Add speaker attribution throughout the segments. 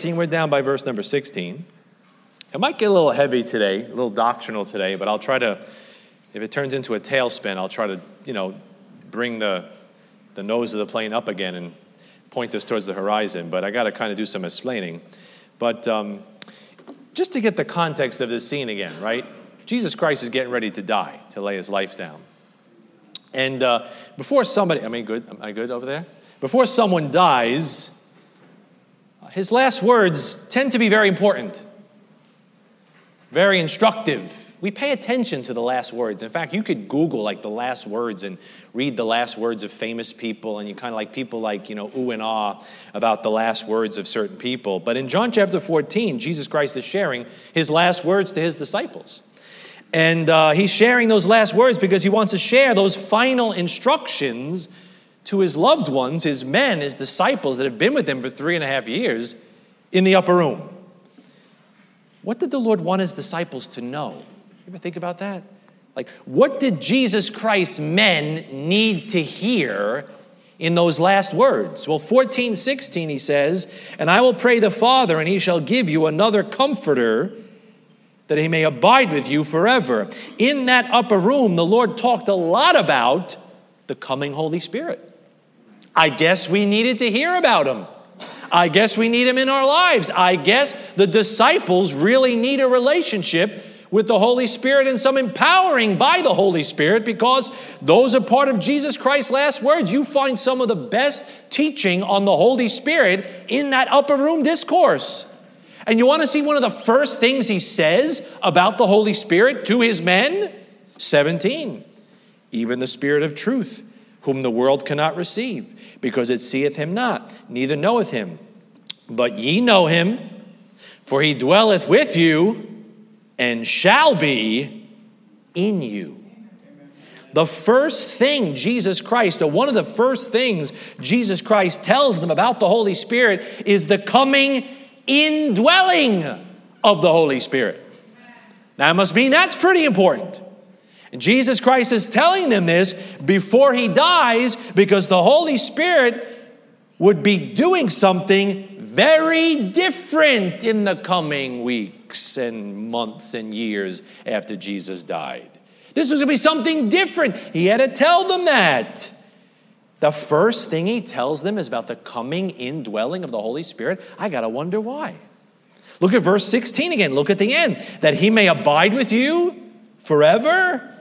Speaker 1: We're down by verse number 16. It might get a little heavy today, a little doctrinal today, but I'll try to, if it turns into a tailspin, I'll try to, you know, bring the, the nose of the plane up again and point us towards the horizon. But I got to kind of do some explaining. But um, just to get the context of this scene again, right? Jesus Christ is getting ready to die, to lay his life down. And uh, before somebody, I mean, good, am I good over there? Before someone dies, his last words tend to be very important, very instructive. We pay attention to the last words. In fact, you could Google like the last words and read the last words of famous people, and you kind of like people like, you know, ooh and ah about the last words of certain people. But in John chapter 14, Jesus Christ is sharing his last words to his disciples. And uh, he's sharing those last words because he wants to share those final instructions to his loved ones, his men, his disciples that have been with him for three and a half years in the upper room. What did the Lord want his disciples to know? You ever think about that? Like, what did Jesus Christ's men need to hear in those last words? Well, 14, 16, he says, And I will pray the Father, and he shall give you another comforter that he may abide with you forever. In that upper room, the Lord talked a lot about the coming Holy Spirit. I guess we needed to hear about him. I guess we need him in our lives. I guess the disciples really need a relationship with the Holy Spirit and some empowering by the Holy Spirit because those are part of Jesus Christ's last words. You find some of the best teaching on the Holy Spirit in that upper room discourse. And you want to see one of the first things he says about the Holy Spirit to his men? 17. Even the Spirit of truth, whom the world cannot receive because it seeth him not, neither knoweth him. But ye know him, for he dwelleth with you and shall be in you. The first thing Jesus Christ, or one of the first things Jesus Christ tells them about the Holy Spirit, is the coming indwelling of the Holy Spirit. Now, that must mean that's pretty important. Jesus Christ is telling them this before he dies because the Holy Spirit would be doing something very different in the coming weeks and months and years after Jesus died. This was going to be something different. He had to tell them that. The first thing he tells them is about the coming indwelling of the Holy Spirit. I got to wonder why. Look at verse 16 again. Look at the end. That he may abide with you forever.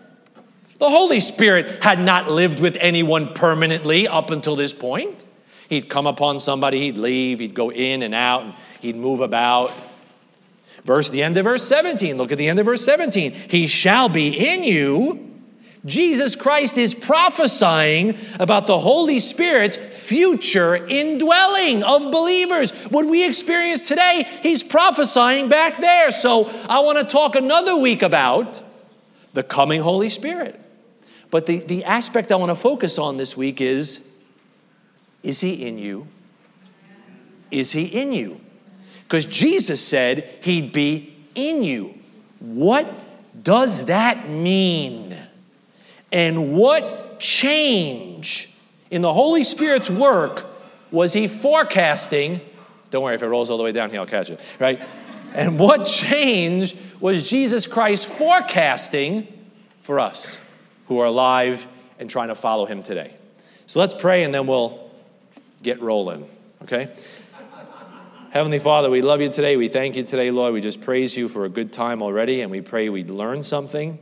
Speaker 1: The Holy Spirit had not lived with anyone permanently up until this point. He'd come upon somebody, he'd leave, he'd go in and out, and he'd move about. Verse the end of verse 17. Look at the end of verse 17. He shall be in you. Jesus Christ is prophesying about the Holy Spirit's future indwelling of believers. What we experience today, he's prophesying back there. So I want to talk another week about the coming Holy Spirit. But the, the aspect I want to focus on this week is is he in you? Is he in you? Because Jesus said he'd be in you. What does that mean? And what change in the Holy Spirit's work was he forecasting? Don't worry, if it rolls all the way down here, I'll catch it, right? And what change was Jesus Christ forecasting for us? Who are alive and trying to follow him today. So let's pray and then we'll get rolling, okay? Heavenly Father, we love you today. We thank you today, Lord. We just praise you for a good time already, and we pray we'd learn something.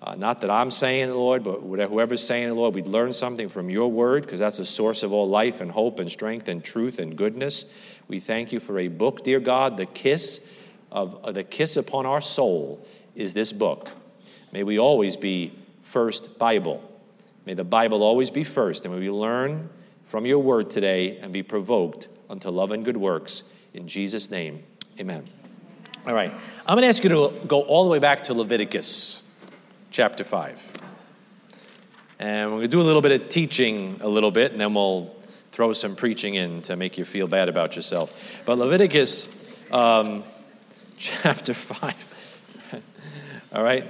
Speaker 1: Uh, not that I'm saying it, Lord, but whoever's saying it, Lord, we'd learn something from your word because that's the source of all life and hope and strength and truth and goodness. We thank you for a book, dear God. The kiss of uh, the kiss upon our soul is this book. May we always be first Bible. May the Bible always be first, and may we learn from your word today and be provoked unto love and good works. In Jesus' name, amen. All right, I'm going to ask you to go all the way back to Leviticus chapter 5. And we're going to do a little bit of teaching, a little bit, and then we'll throw some preaching in to make you feel bad about yourself. But Leviticus um, chapter 5. all right?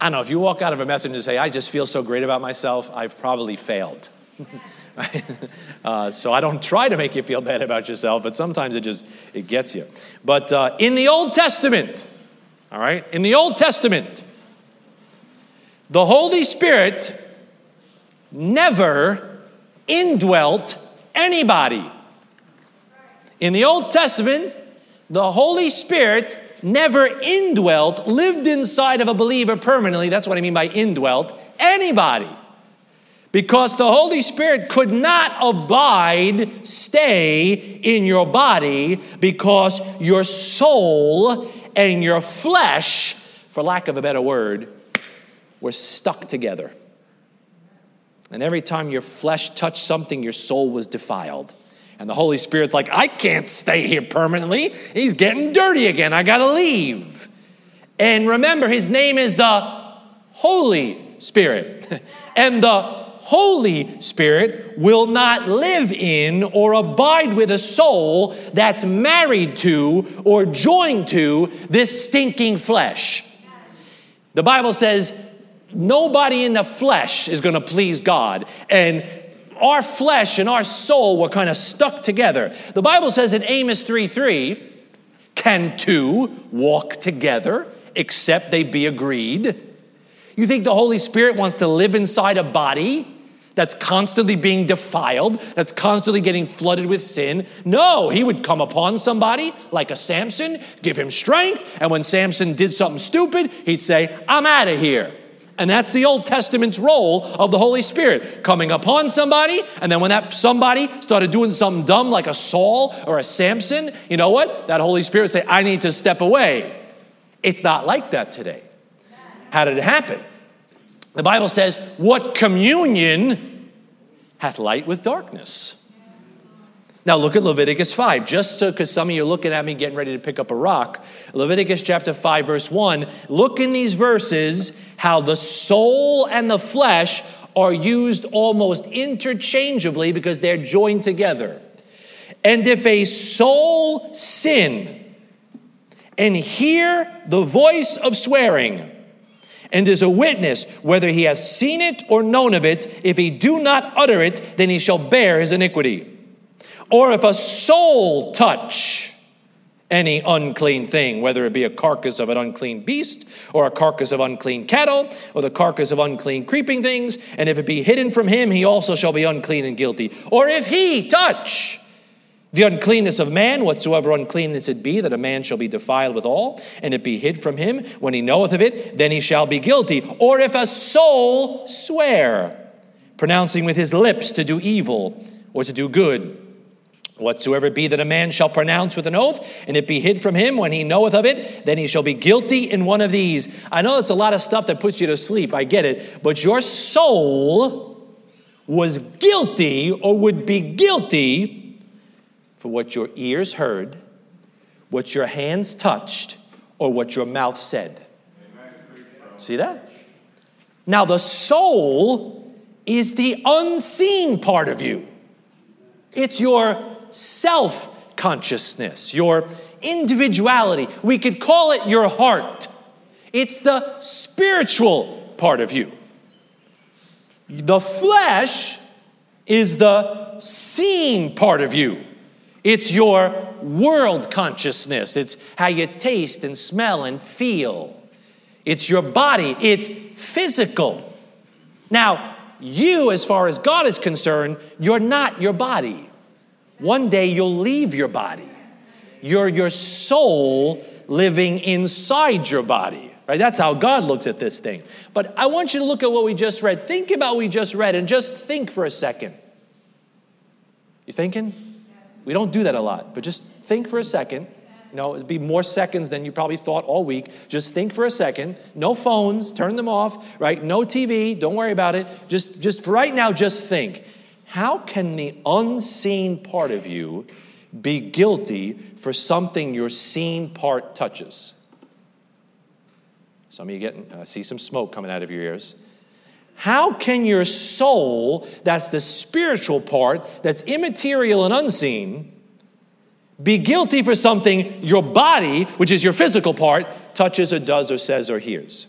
Speaker 1: I don't know, if you walk out of a message and say, I just feel so great about myself, I've probably failed. uh, so I don't try to make you feel bad about yourself, but sometimes it just it gets you. But uh, in the Old Testament, all right, in the Old Testament, the Holy Spirit never indwelt anybody. In the Old Testament, the Holy Spirit never indwelt, lived inside of a believer permanently. That's what I mean by indwelt, anybody. Because the Holy Spirit could not abide, stay in your body, because your soul and your flesh, for lack of a better word, were stuck together. And every time your flesh touched something, your soul was defiled. And the Holy Spirit's like, I can't stay here permanently. He's getting dirty again. I got to leave. And remember, his name is the Holy Spirit. and the Holy Spirit will not live in or abide with a soul that's married to or joined to this stinking flesh. The Bible says nobody in the flesh is going to please God. And our flesh and our soul were kind of stuck together. The Bible says in Amos 3 3, can two walk together except they be agreed? You think the Holy Spirit wants to live inside a body that's constantly being defiled, that's constantly getting flooded with sin? No, he would come upon somebody like a Samson, give him strength, and when Samson did something stupid, he'd say, I'm out of here. And that's the Old Testament's role of the Holy Spirit coming upon somebody. And then when that somebody started doing something dumb like a Saul or a Samson, you know what? That Holy Spirit say, I need to step away. It's not like that today. How did it happen? The Bible says, What communion hath light with darkness? Now look at Leviticus 5, just so because some of you are looking at me getting ready to pick up a rock. Leviticus chapter 5, verse 1. Look in these verses how the soul and the flesh are used almost interchangeably because they're joined together. And if a soul sin and hear the voice of swearing, and is a witness whether he has seen it or known of it, if he do not utter it, then he shall bear his iniquity. Or if a soul touch any unclean thing, whether it be a carcass of an unclean beast, or a carcass of unclean cattle, or the carcass of unclean creeping things, and if it be hidden from him, he also shall be unclean and guilty. Or if he touch the uncleanness of man, whatsoever uncleanness it be, that a man shall be defiled withal, and it be hid from him, when he knoweth of it, then he shall be guilty. Or if a soul swear, pronouncing with his lips to do evil or to do good, Whatsoever be that a man shall pronounce with an oath, and it be hid from him when he knoweth of it, then he shall be guilty in one of these. I know it's a lot of stuff that puts you to sleep, I get it, but your soul was guilty or would be guilty for what your ears heard, what your hands touched, or what your mouth said. See that? Now, the soul is the unseen part of you. It's your self consciousness, your individuality. We could call it your heart. It's the spiritual part of you. The flesh is the seen part of you. It's your world consciousness. It's how you taste and smell and feel. It's your body. It's physical. Now, you, as far as God is concerned, you're not your body. One day you'll leave your body. You're your soul living inside your body. Right? That's how God looks at this thing. But I want you to look at what we just read. Think about what we just read and just think for a second. You thinking? We don't do that a lot, but just think for a second. You know, it'd be more seconds than you probably thought all week. Just think for a second. No phones, turn them off, right? No TV, don't worry about it. Just just for right now, just think. How can the unseen part of you be guilty for something your seen part touches? Some of you getting, uh, see some smoke coming out of your ears. How can your soul, that's the spiritual part, that's immaterial and unseen, be guilty for something your body, which is your physical part, touches or does or says or hears?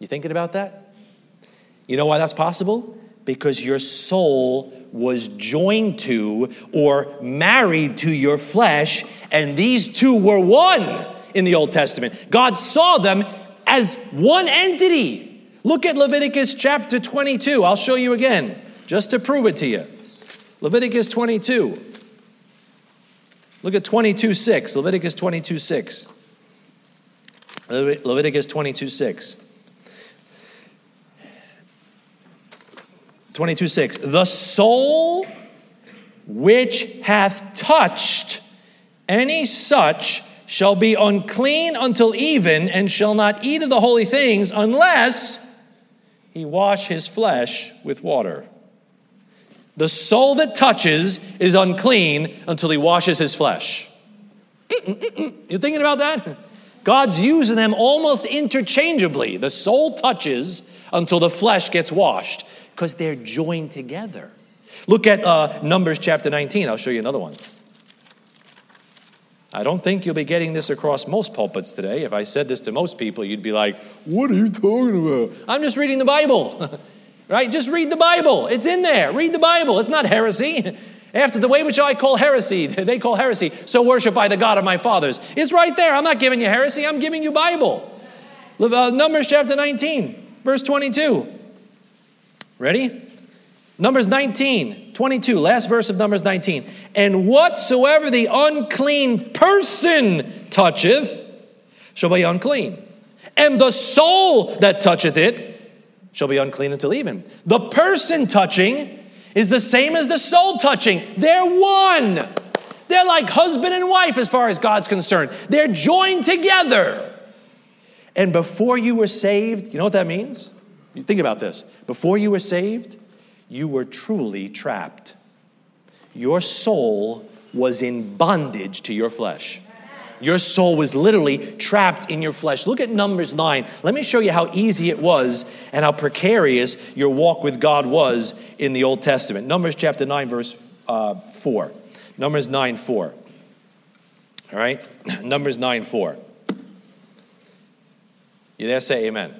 Speaker 1: You thinking about that? You know why that's possible? Because your soul was joined to or married to your flesh, and these two were one in the Old Testament. God saw them as one entity. Look at Leviticus chapter 22. I'll show you again, just to prove it to you. Leviticus 22. Look at 22 6. Leviticus 22 6. Leviticus 22 6. 22 6. The soul which hath touched any such shall be unclean until even, and shall not eat of the holy things unless he wash his flesh with water. The soul that touches is unclean until he washes his flesh. You thinking about that? God's using them almost interchangeably. The soul touches until the flesh gets washed because they're joined together. Look at uh, Numbers chapter 19. I'll show you another one. I don't think you'll be getting this across most pulpits today. If I said this to most people, you'd be like, What are you talking about? I'm just reading the Bible, right? Just read the Bible. It's in there. Read the Bible. It's not heresy. After the way which I call heresy, they call heresy, so worship by the God of my fathers. It's right there. I'm not giving you heresy, I'm giving you Bible. Uh, Numbers chapter 19, verse 22. Ready? Numbers 19, 22, last verse of Numbers 19. And whatsoever the unclean person toucheth shall be unclean. And the soul that toucheth it shall be unclean until even. The person touching is the same as the soul touching. They're one. They're like husband and wife as far as God's concerned. They're joined together. And before you were saved, you know what that means? Think about this. Before you were saved, you were truly trapped. Your soul was in bondage to your flesh. Your soul was literally trapped in your flesh. Look at Numbers 9. Let me show you how easy it was and how precarious your walk with God was in the Old Testament. Numbers chapter 9, verse uh, 4. Numbers 9, 4. All right? Numbers 9, 4. You there? Say amen.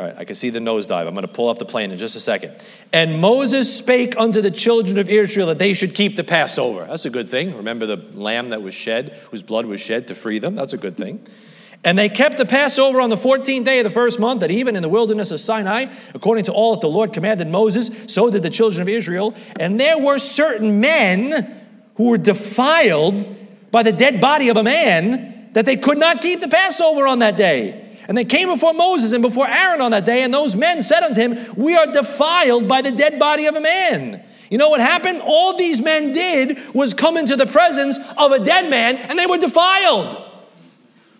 Speaker 1: All right, I can see the nosedive. I'm going to pull up the plane in just a second. And Moses spake unto the children of Israel that they should keep the Passover. That's a good thing. Remember the lamb that was shed, whose blood was shed to free them? That's a good thing. And they kept the Passover on the 14th day of the first month, that even in the wilderness of Sinai, according to all that the Lord commanded Moses, so did the children of Israel. And there were certain men who were defiled by the dead body of a man that they could not keep the Passover on that day. And they came before Moses and before Aaron on that day, and those men said unto him, We are defiled by the dead body of a man. You know what happened? All these men did was come into the presence of a dead man, and they were defiled.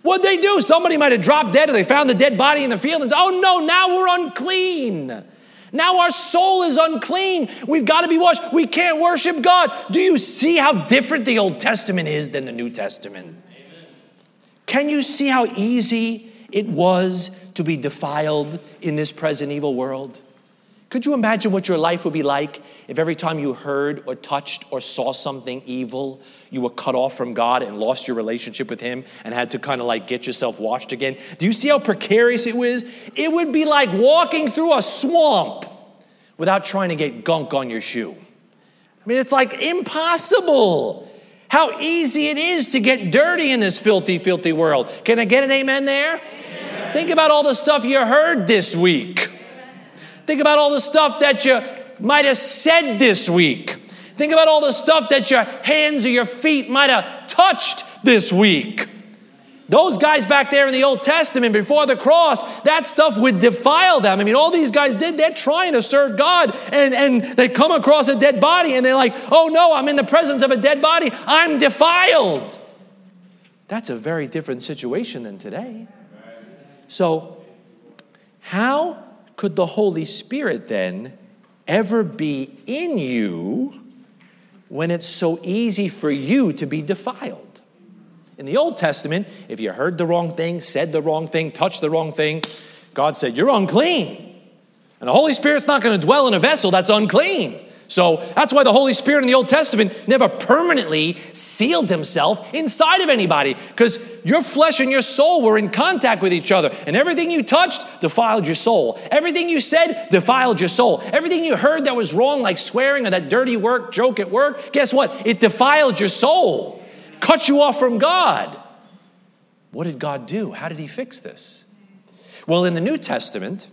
Speaker 1: What'd they do? Somebody might have dropped dead, or they found the dead body in the field and said, Oh no, now we're unclean. Now our soul is unclean. We've got to be washed. We can't worship God. Do you see how different the Old Testament is than the New Testament? Amen. Can you see how easy it was to be defiled in this present evil world? Could you imagine what your life would be like if every time you heard or touched or saw something evil, you were cut off from God and lost your relationship with Him and had to kind of like get yourself washed again? Do you see how precarious it was? It would be like walking through a swamp without trying to get gunk on your shoe. I mean, it's like impossible. How easy it is to get dirty in this filthy, filthy world. Can I get an amen there? Think about all the stuff you heard this week. Think about all the stuff that you might have said this week. Think about all the stuff that your hands or your feet might have touched this week. Those guys back there in the Old Testament before the cross, that stuff would defile them. I mean, all these guys did, they're trying to serve God, and, and they come across a dead body and they're like, oh no, I'm in the presence of a dead body, I'm defiled. That's a very different situation than today. So, how could the Holy Spirit then ever be in you when it's so easy for you to be defiled? In the Old Testament, if you heard the wrong thing, said the wrong thing, touched the wrong thing, God said, You're unclean. And the Holy Spirit's not going to dwell in a vessel that's unclean. So that's why the Holy Spirit in the Old Testament never permanently sealed himself inside of anybody because your flesh and your soul were in contact with each other. And everything you touched defiled your soul. Everything you said defiled your soul. Everything you heard that was wrong, like swearing or that dirty work, joke at work, guess what? It defiled your soul, cut you off from God. What did God do? How did He fix this? Well, in the New Testament,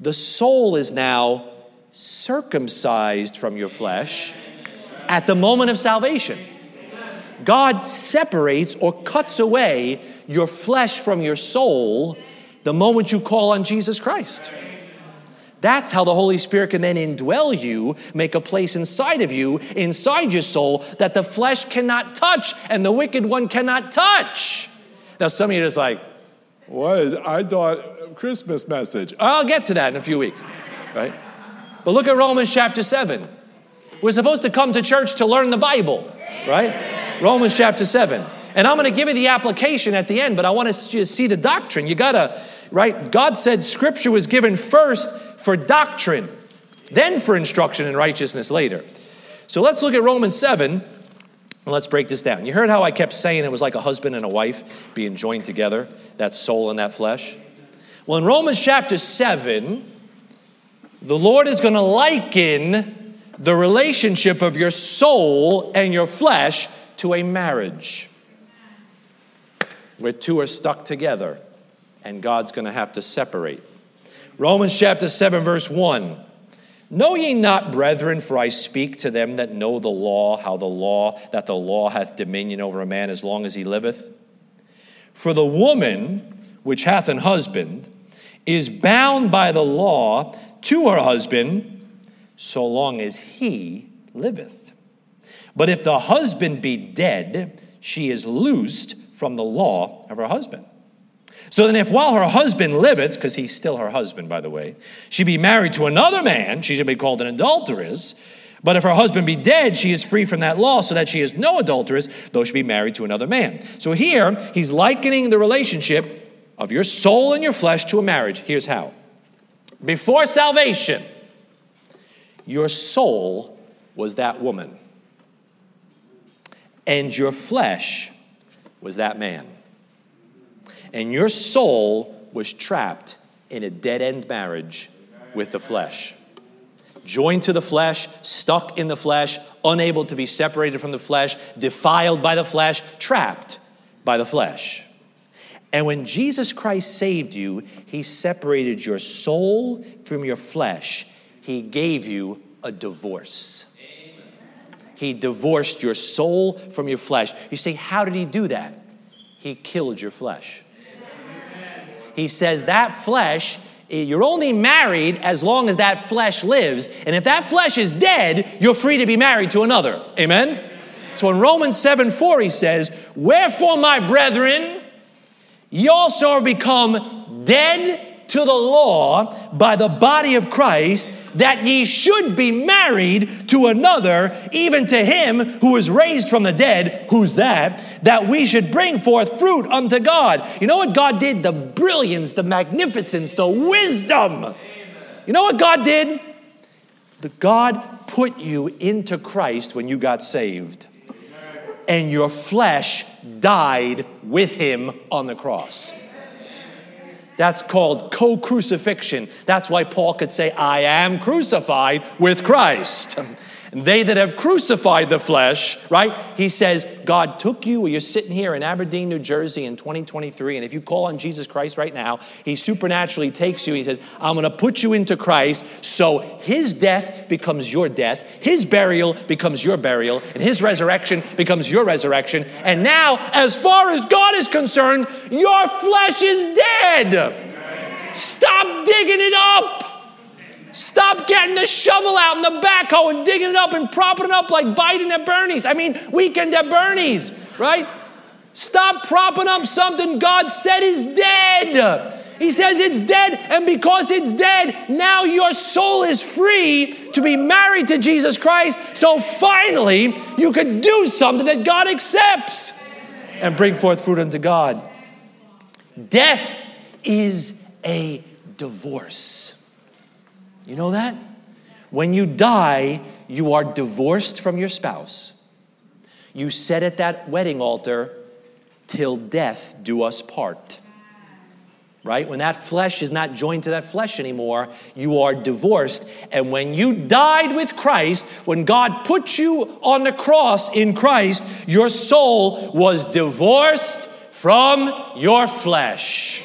Speaker 1: the soul is now circumcised from your flesh at the moment of salvation. God separates or cuts away your flesh from your soul the moment you call on Jesus Christ. That's how the Holy Spirit can then indwell you, make a place inside of you, inside your soul, that the flesh cannot touch and the wicked one cannot touch. Now, some of you are just like, what is, I thought Christmas message. I'll get to that in a few weeks, right? But look at Romans chapter 7. We're supposed to come to church to learn the Bible, right? Romans chapter 7. And I'm going to give you the application at the end, but I want to see the doctrine. You got to, right? God said scripture was given first for doctrine, then for instruction in righteousness later. So let's look at Romans 7 and let's break this down. You heard how I kept saying it was like a husband and a wife being joined together, that soul and that flesh? Well, in Romans chapter 7, the Lord is going to liken the relationship of your soul and your flesh to a marriage where two are stuck together and God's going to have to separate. Romans chapter 7, verse 1. Know ye not, brethren, for I speak to them that know the law, how the law, that the law hath dominion over a man as long as he liveth? For the woman which hath an husband is bound by the law to her husband so long as he liveth. But if the husband be dead, she is loosed from the law of her husband. So then, if while her husband liveth, because he's still her husband, by the way, she be married to another man, she should be called an adulteress. But if her husband be dead, she is free from that law, so that she is no adulteress, though she be married to another man. So here, he's likening the relationship of your soul and your flesh to a marriage. Here's how before salvation, your soul was that woman, and your flesh was that man. And your soul was trapped in a dead end marriage with the flesh. Joined to the flesh, stuck in the flesh, unable to be separated from the flesh, defiled by the flesh, trapped by the flesh. And when Jesus Christ saved you, he separated your soul from your flesh. He gave you a divorce. He divorced your soul from your flesh. You say, How did he do that? He killed your flesh. He says that flesh, eh, you're only married as long as that flesh lives. And if that flesh is dead, you're free to be married to another. Amen? So in Romans 7 4, he says, Wherefore, my brethren, Ye also are become dead to the law by the body of Christ, that ye should be married to another, even to him who was raised from the dead. Who's that? That we should bring forth fruit unto God. You know what God did? The brilliance, the magnificence, the wisdom. You know what God did? The God put you into Christ when you got saved and your flesh died with him on the cross. That's called co crucifixion. That's why Paul could say, I am crucified with Christ. They that have crucified the flesh, right? He says, God took you, or you're sitting here in Aberdeen, New Jersey in 2023, and if you call on Jesus Christ right now, He supernaturally takes you. He says, I'm going to put you into Christ so His death becomes your death, His burial becomes your burial, and His resurrection becomes your resurrection. And now, as far as God is concerned, your flesh is dead. Stop digging it up. Stop getting the shovel out in the backhoe and digging it up and propping it up like Biden at Bernie's. I mean, weekend at Bernie's, right? Stop propping up something God said is dead. He says it's dead, and because it's dead, now your soul is free to be married to Jesus Christ. So finally, you can do something that God accepts and bring forth fruit unto God. Death is a divorce. You know that? When you die, you are divorced from your spouse. You said at that wedding altar, till death do us part right? When that flesh is not joined to that flesh anymore, you are divorced. And when you died with Christ, when God put you on the cross in Christ, your soul was divorced from your flesh.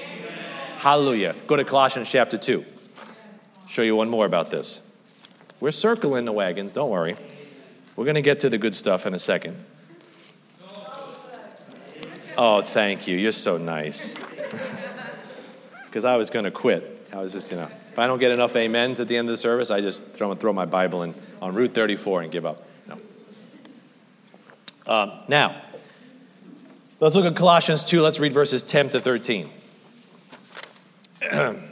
Speaker 1: Hallelujah. Go to Colossians chapter 2. Show you one more about this. We're circling the wagons, don't worry. We're going to get to the good stuff in a second. Oh, thank you. You're so nice. because I was going to quit. I was just, you know, if I don't get enough amens at the end of the service, I just throw, throw my Bible in, on Route 34 and give up. No. Um, now, let's look at Colossians 2. Let's read verses 10 to 13.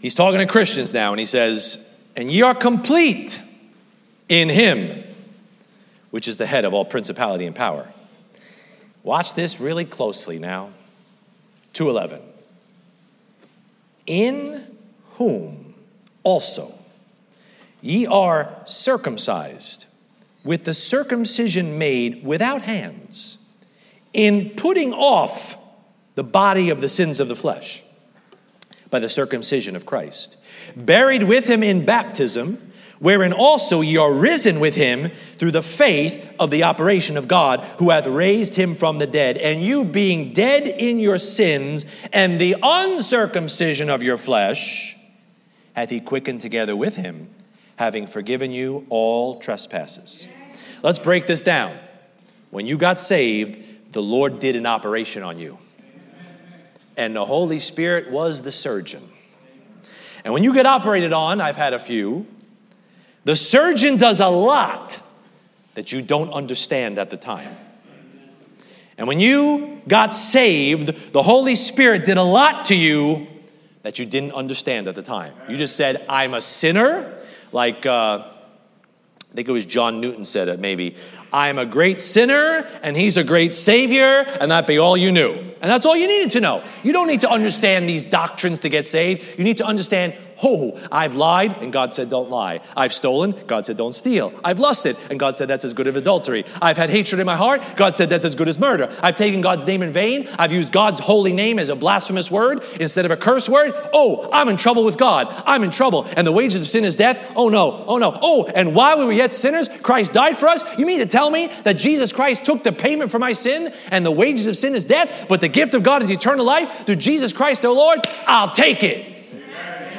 Speaker 1: He's talking to Christians now, and he says, And ye are complete in him, which is the head of all principality and power. Watch this really closely now. 211 in whom also ye are circumcised with the circumcision made without hands, in putting off the body of the sins of the flesh by the circumcision of Christ, buried with him in baptism wherein also ye are risen with him through the faith of the operation of God, who hath raised him from the dead. And you being dead in your sins and the uncircumcision of your flesh, hath he quickened together with him, having forgiven you all trespasses. Let's break this down. When you got saved, the Lord did an operation on you. And the Holy Spirit was the surgeon. And when you get operated on, I've had a few, the surgeon does a lot that you don't understand at the time. And when you got saved, the Holy Spirit did a lot to you that you didn't understand at the time. You just said, I'm a sinner. Like, uh, I think it was John Newton said it maybe. I'm a great sinner and he's a great savior, and that be all you knew. And that's all you needed to know. You don't need to understand these doctrines to get saved. You need to understand Oh, I've lied, and God said, don't lie. I've stolen, God said, don't steal. I've lusted, and God said, that's as good as adultery. I've had hatred in my heart, God said, that's as good as murder. I've taken God's name in vain. I've used God's holy name as a blasphemous word instead of a curse word. Oh, I'm in trouble with God. I'm in trouble. And the wages of sin is death. Oh, no. Oh, no. Oh, and while we were yet sinners, Christ died for us. You mean to tell me that Jesus Christ took the payment for my sin and the wages of sin is death, but the gift of God is eternal life through Jesus Christ, our Lord? I'll take it.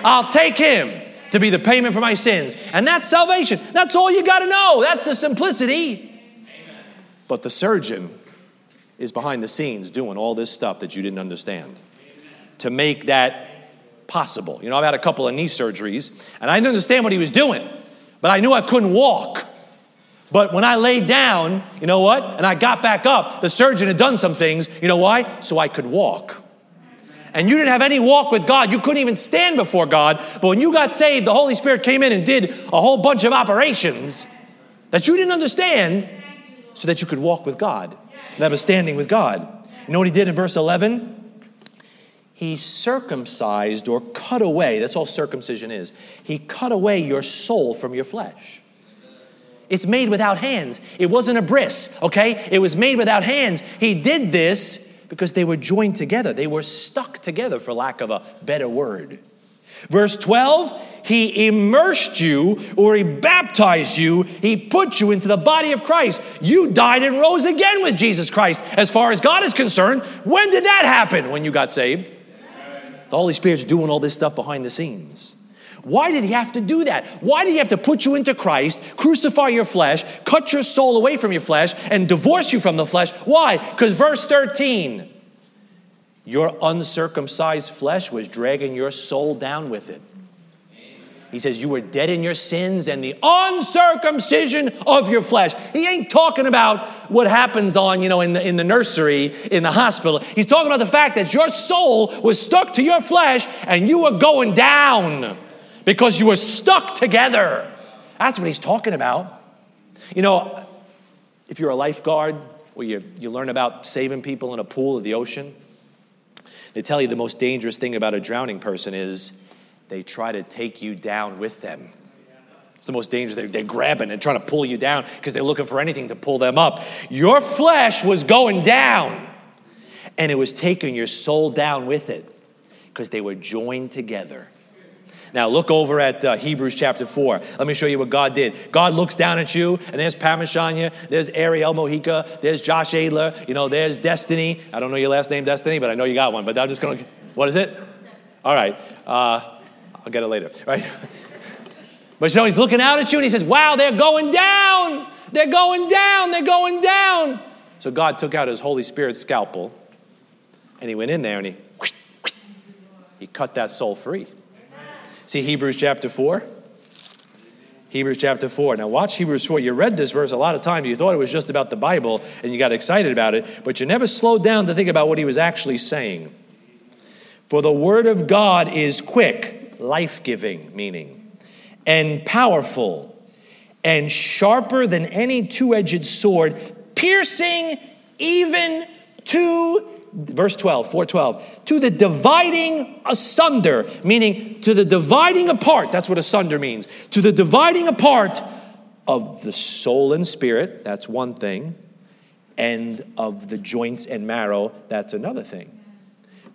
Speaker 1: I'll take him to be the payment for my sins. And that's salvation. That's all you got to know. That's the simplicity. But the surgeon is behind the scenes doing all this stuff that you didn't understand to make that possible. You know, I've had a couple of knee surgeries and I didn't understand what he was doing, but I knew I couldn't walk. But when I laid down, you know what? And I got back up, the surgeon had done some things. You know why? So I could walk and you didn't have any walk with God, you couldn't even stand before God. But when you got saved, the Holy Spirit came in and did a whole bunch of operations that you didn't understand so that you could walk with God and have a standing with God. You know what he did in verse 11? He circumcised or cut away, that's all circumcision is. He cut away your soul from your flesh. It's made without hands. It wasn't a bris, okay? It was made without hands. He did this because they were joined together. They were stuck together, for lack of a better word. Verse 12, he immersed you or he baptized you. He put you into the body of Christ. You died and rose again with Jesus Christ. As far as God is concerned, when did that happen? When you got saved? The Holy Spirit's doing all this stuff behind the scenes. Why did he have to do that? Why did he have to put you into Christ, crucify your flesh, cut your soul away from your flesh, and divorce you from the flesh? Why? Because verse 13, your uncircumcised flesh was dragging your soul down with it. He says, You were dead in your sins and the uncircumcision of your flesh. He ain't talking about what happens on, you know, in the, in the nursery, in the hospital. He's talking about the fact that your soul was stuck to your flesh and you were going down because you were stuck together. That's what he's talking about. You know, if you're a lifeguard or you, you learn about saving people in a pool of the ocean, they tell you the most dangerous thing about a drowning person is they try to take you down with them. It's the most dangerous. They're, they're grabbing and trying to pull you down because they're looking for anything to pull them up. Your flesh was going down, and it was taking your soul down with it because they were joined together. Now, look over at uh, Hebrews chapter 4. Let me show you what God did. God looks down at you, and there's Parmeshanya, there's Ariel Mojica, there's Josh Adler, you know, there's Destiny. I don't know your last name, Destiny, but I know you got one. But I'm just going to, what is it? All right. Uh, I'll get it later, right? But you know, he's looking out at you and he says, Wow, they're going down. They're going down. They're going down. So God took out his Holy Spirit scalpel and he went in there and he, he cut that soul free. See Hebrews chapter 4? Hebrews chapter 4. Now, watch Hebrews 4. You read this verse a lot of times. You thought it was just about the Bible and you got excited about it, but you never slowed down to think about what he was actually saying. For the word of God is quick, life giving, meaning and powerful and sharper than any two edged sword, piercing even to, verse 12, 412, to the dividing asunder, meaning to the dividing apart. That's what asunder means. To the dividing apart of the soul and spirit, that's one thing, and of the joints and marrow, that's another thing.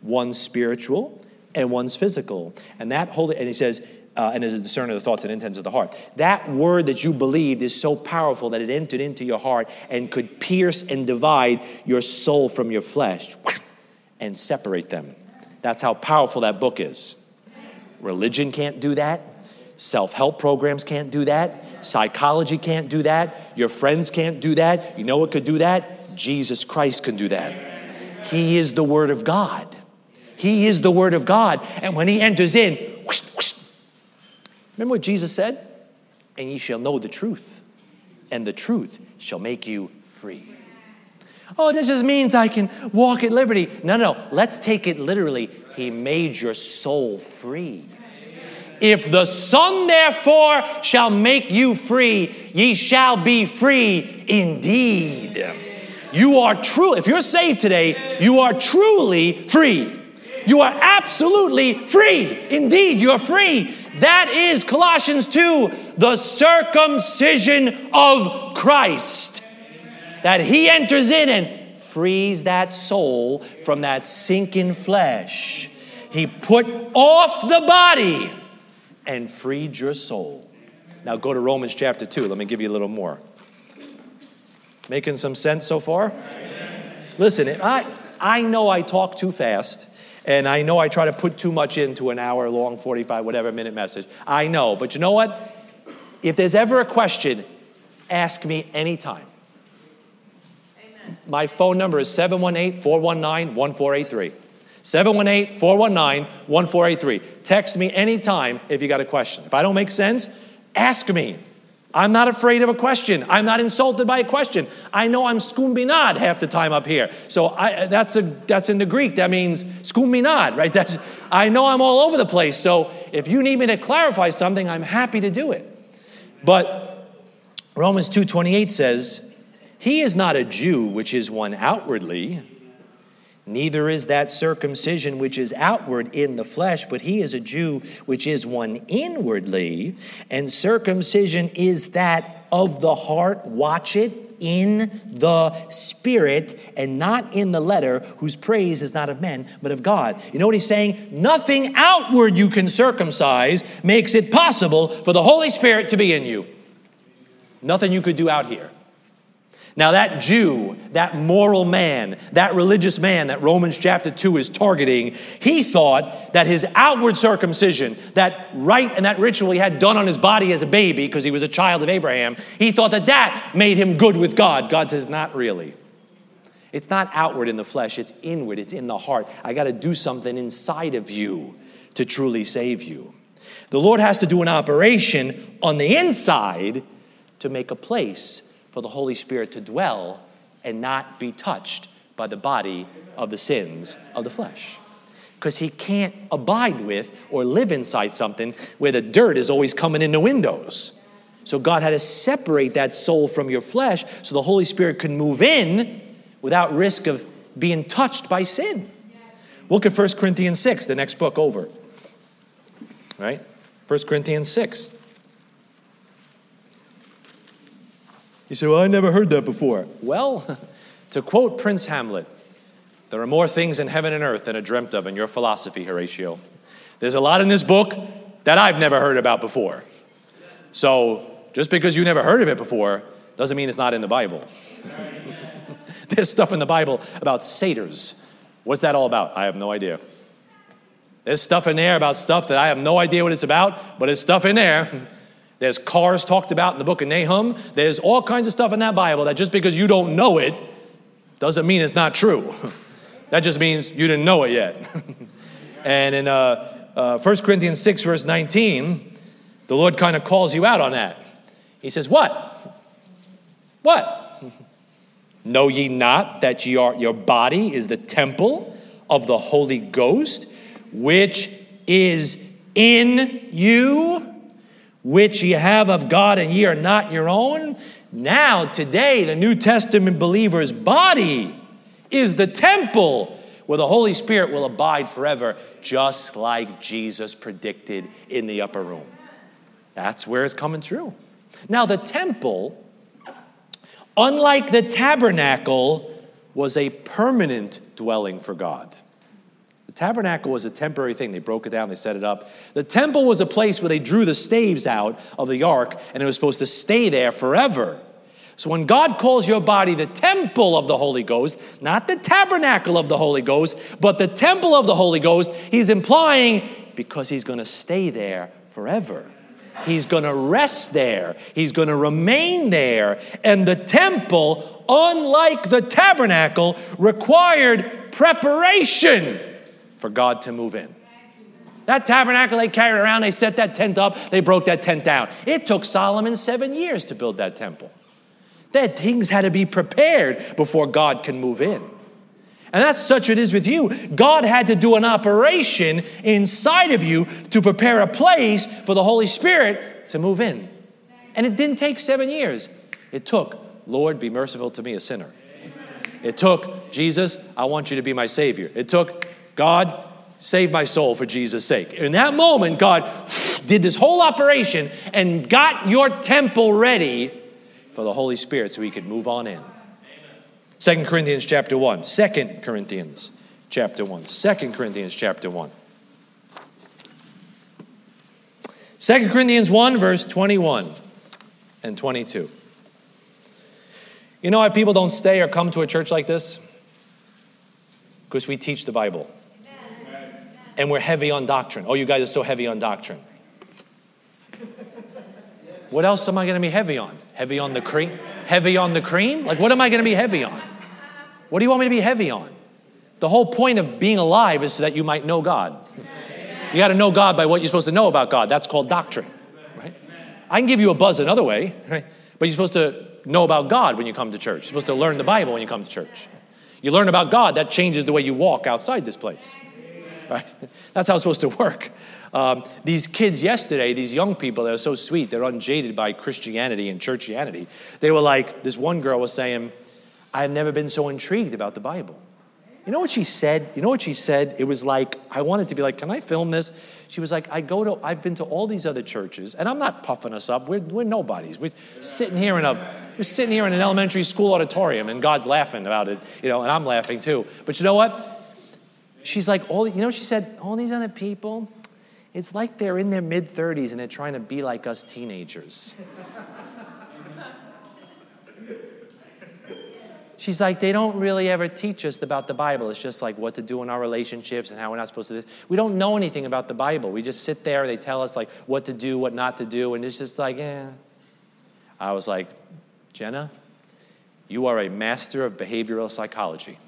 Speaker 1: One's spiritual and one's physical. And that holy, and he says, uh, and is a discerner of the thoughts and intents of the heart. That word that you believed is so powerful that it entered into your heart and could pierce and divide your soul from your flesh and separate them. That's how powerful that book is. Religion can't do that. Self help programs can't do that. Psychology can't do that. Your friends can't do that. You know what could do that? Jesus Christ can do that. He is the Word of God. He is the Word of God. And when He enters in, Remember what Jesus said? And ye shall know the truth, and the truth shall make you free. Oh, this just means I can walk at liberty. No, no, let's take it literally. He made your soul free. If the Son therefore shall make you free, ye shall be free indeed. You are true. If you're saved today, you are truly free. You are absolutely free. Indeed, you're free. That is Colossians 2, the circumcision of Christ. That he enters in and frees that soul from that sinking flesh. He put off the body and freed your soul. Now go to Romans chapter 2. Let me give you a little more. Making some sense so far? Listen, I, I know I talk too fast. And I know I try to put too much into an hour long, 45, whatever minute message. I know. But you know what? If there's ever a question, ask me anytime. Amen. My phone number is 718 419 1483. 718 419 1483. Text me anytime if you got a question. If I don't make sense, ask me. I'm not afraid of a question. I'm not insulted by a question. I know I'm skumbinad half the time up here. So I, that's, a, that's in the Greek. That means skumbinad, right? That's, I know I'm all over the place. So if you need me to clarify something, I'm happy to do it. But Romans 2.28 says, He is not a Jew, which is one outwardly, Neither is that circumcision which is outward in the flesh, but he is a Jew which is one inwardly. And circumcision is that of the heart, watch it, in the spirit and not in the letter, whose praise is not of men, but of God. You know what he's saying? Nothing outward you can circumcise makes it possible for the Holy Spirit to be in you. Nothing you could do out here. Now, that Jew, that moral man, that religious man that Romans chapter 2 is targeting, he thought that his outward circumcision, that rite and that ritual he had done on his body as a baby because he was a child of Abraham, he thought that that made him good with God. God says, not really. It's not outward in the flesh, it's inward, it's in the heart. I got to do something inside of you to truly save you. The Lord has to do an operation on the inside to make a place for the Holy Spirit to dwell and not be touched by the body of the sins of the flesh. Because he can't abide with or live inside something where the dirt is always coming in the windows. So God had to separate that soul from your flesh so the Holy Spirit could move in without risk of being touched by sin. Look at 1 Corinthians 6, the next book over. Right? 1 Corinthians 6. You say, Well, I never heard that before. Well, to quote Prince Hamlet, there are more things in heaven and earth than are dreamt of in your philosophy, Horatio. There's a lot in this book that I've never heard about before. So just because you never heard of it before doesn't mean it's not in the Bible. There's stuff in the Bible about satyrs. What's that all about? I have no idea. There's stuff in there about stuff that I have no idea what it's about, but it's stuff in there. There's cars talked about in the book of Nahum. There's all kinds of stuff in that Bible that just because you don't know it doesn't mean it's not true. that just means you didn't know it yet. and in uh, uh, 1 Corinthians 6, verse 19, the Lord kind of calls you out on that. He says, What? What? Know ye not that ye are, your body is the temple of the Holy Ghost, which is in you, which ye have of God, and ye are not your own? Now, today, the New Testament believer's body is the temple where the Holy Spirit will abide forever, just like Jesus predicted in the upper room. That's where it's coming true. Now, the temple, unlike the tabernacle, was a permanent dwelling for God. Tabernacle was a temporary thing. They broke it down, they set it up. The temple was a place where they drew the staves out of the ark, and it was supposed to stay there forever. So when God calls your body the temple of the Holy Ghost, not the tabernacle of the Holy Ghost, but the temple of the Holy Ghost, he's implying because he's going to stay there forever. He's going to rest there. He's going to remain there. And the temple, unlike the tabernacle, required preparation for God to move in. That tabernacle they carried around, they set that tent up, they broke that tent down. It took Solomon seven years to build that temple. That things had to be prepared before God can move in. And that's such it is with you. God had to do an operation inside of you to prepare a place for the Holy Spirit to move in. And it didn't take seven years. It took, Lord, be merciful to me, a sinner. It took, Jesus, I want you to be my Savior. It took, God, save my soul for Jesus' sake. In that moment, God did this whole operation and got your temple ready for the Holy Spirit so he could move on in. Second Corinthians chapter 1. 2 Corinthians chapter 1. 2 Corinthians chapter 1. 2 Corinthians 1, verse 21 and 22. You know why people don't stay or come to a church like this? Because we teach the Bible. And we're heavy on doctrine. Oh, you guys are so heavy on doctrine. What else am I going to be heavy on? Heavy on the cream? Heavy on the cream? Like, what am I going to be heavy on? What do you want me to be heavy on? The whole point of being alive is so that you might know God. You got to know God by what you're supposed to know about God. That's called doctrine, right? I can give you a buzz another way, right? But you're supposed to know about God when you come to church. You're supposed to learn the Bible when you come to church. You learn about God, that changes the way you walk outside this place, right? That's how it's supposed to work. Um, these kids yesterday, these young people, they're so sweet. They're unjaded by Christianity and churchianity. They were like, this one girl was saying, I've never been so intrigued about the Bible. You know what she said? You know what she said? It was like, I wanted to be like, can I film this? She was like, I go to, I've been to all these other churches, and I'm not puffing us up. We're, we're nobodies. We're sitting here in a, we're sitting here in an elementary school auditorium, and God's laughing about it, you know, and I'm laughing too. But you know what? She's like, all, you know, she said, all these other people, it's like they're in their mid 30s and they're trying to be like us teenagers. She's like, they don't really ever teach us about the Bible. It's just like what to do in our relationships and how we're not supposed to do this. We don't know anything about the Bible. We just sit there, they tell us like what to do, what not to do, and it's just like, eh. I was like, Jenna, you are a master of behavioral psychology.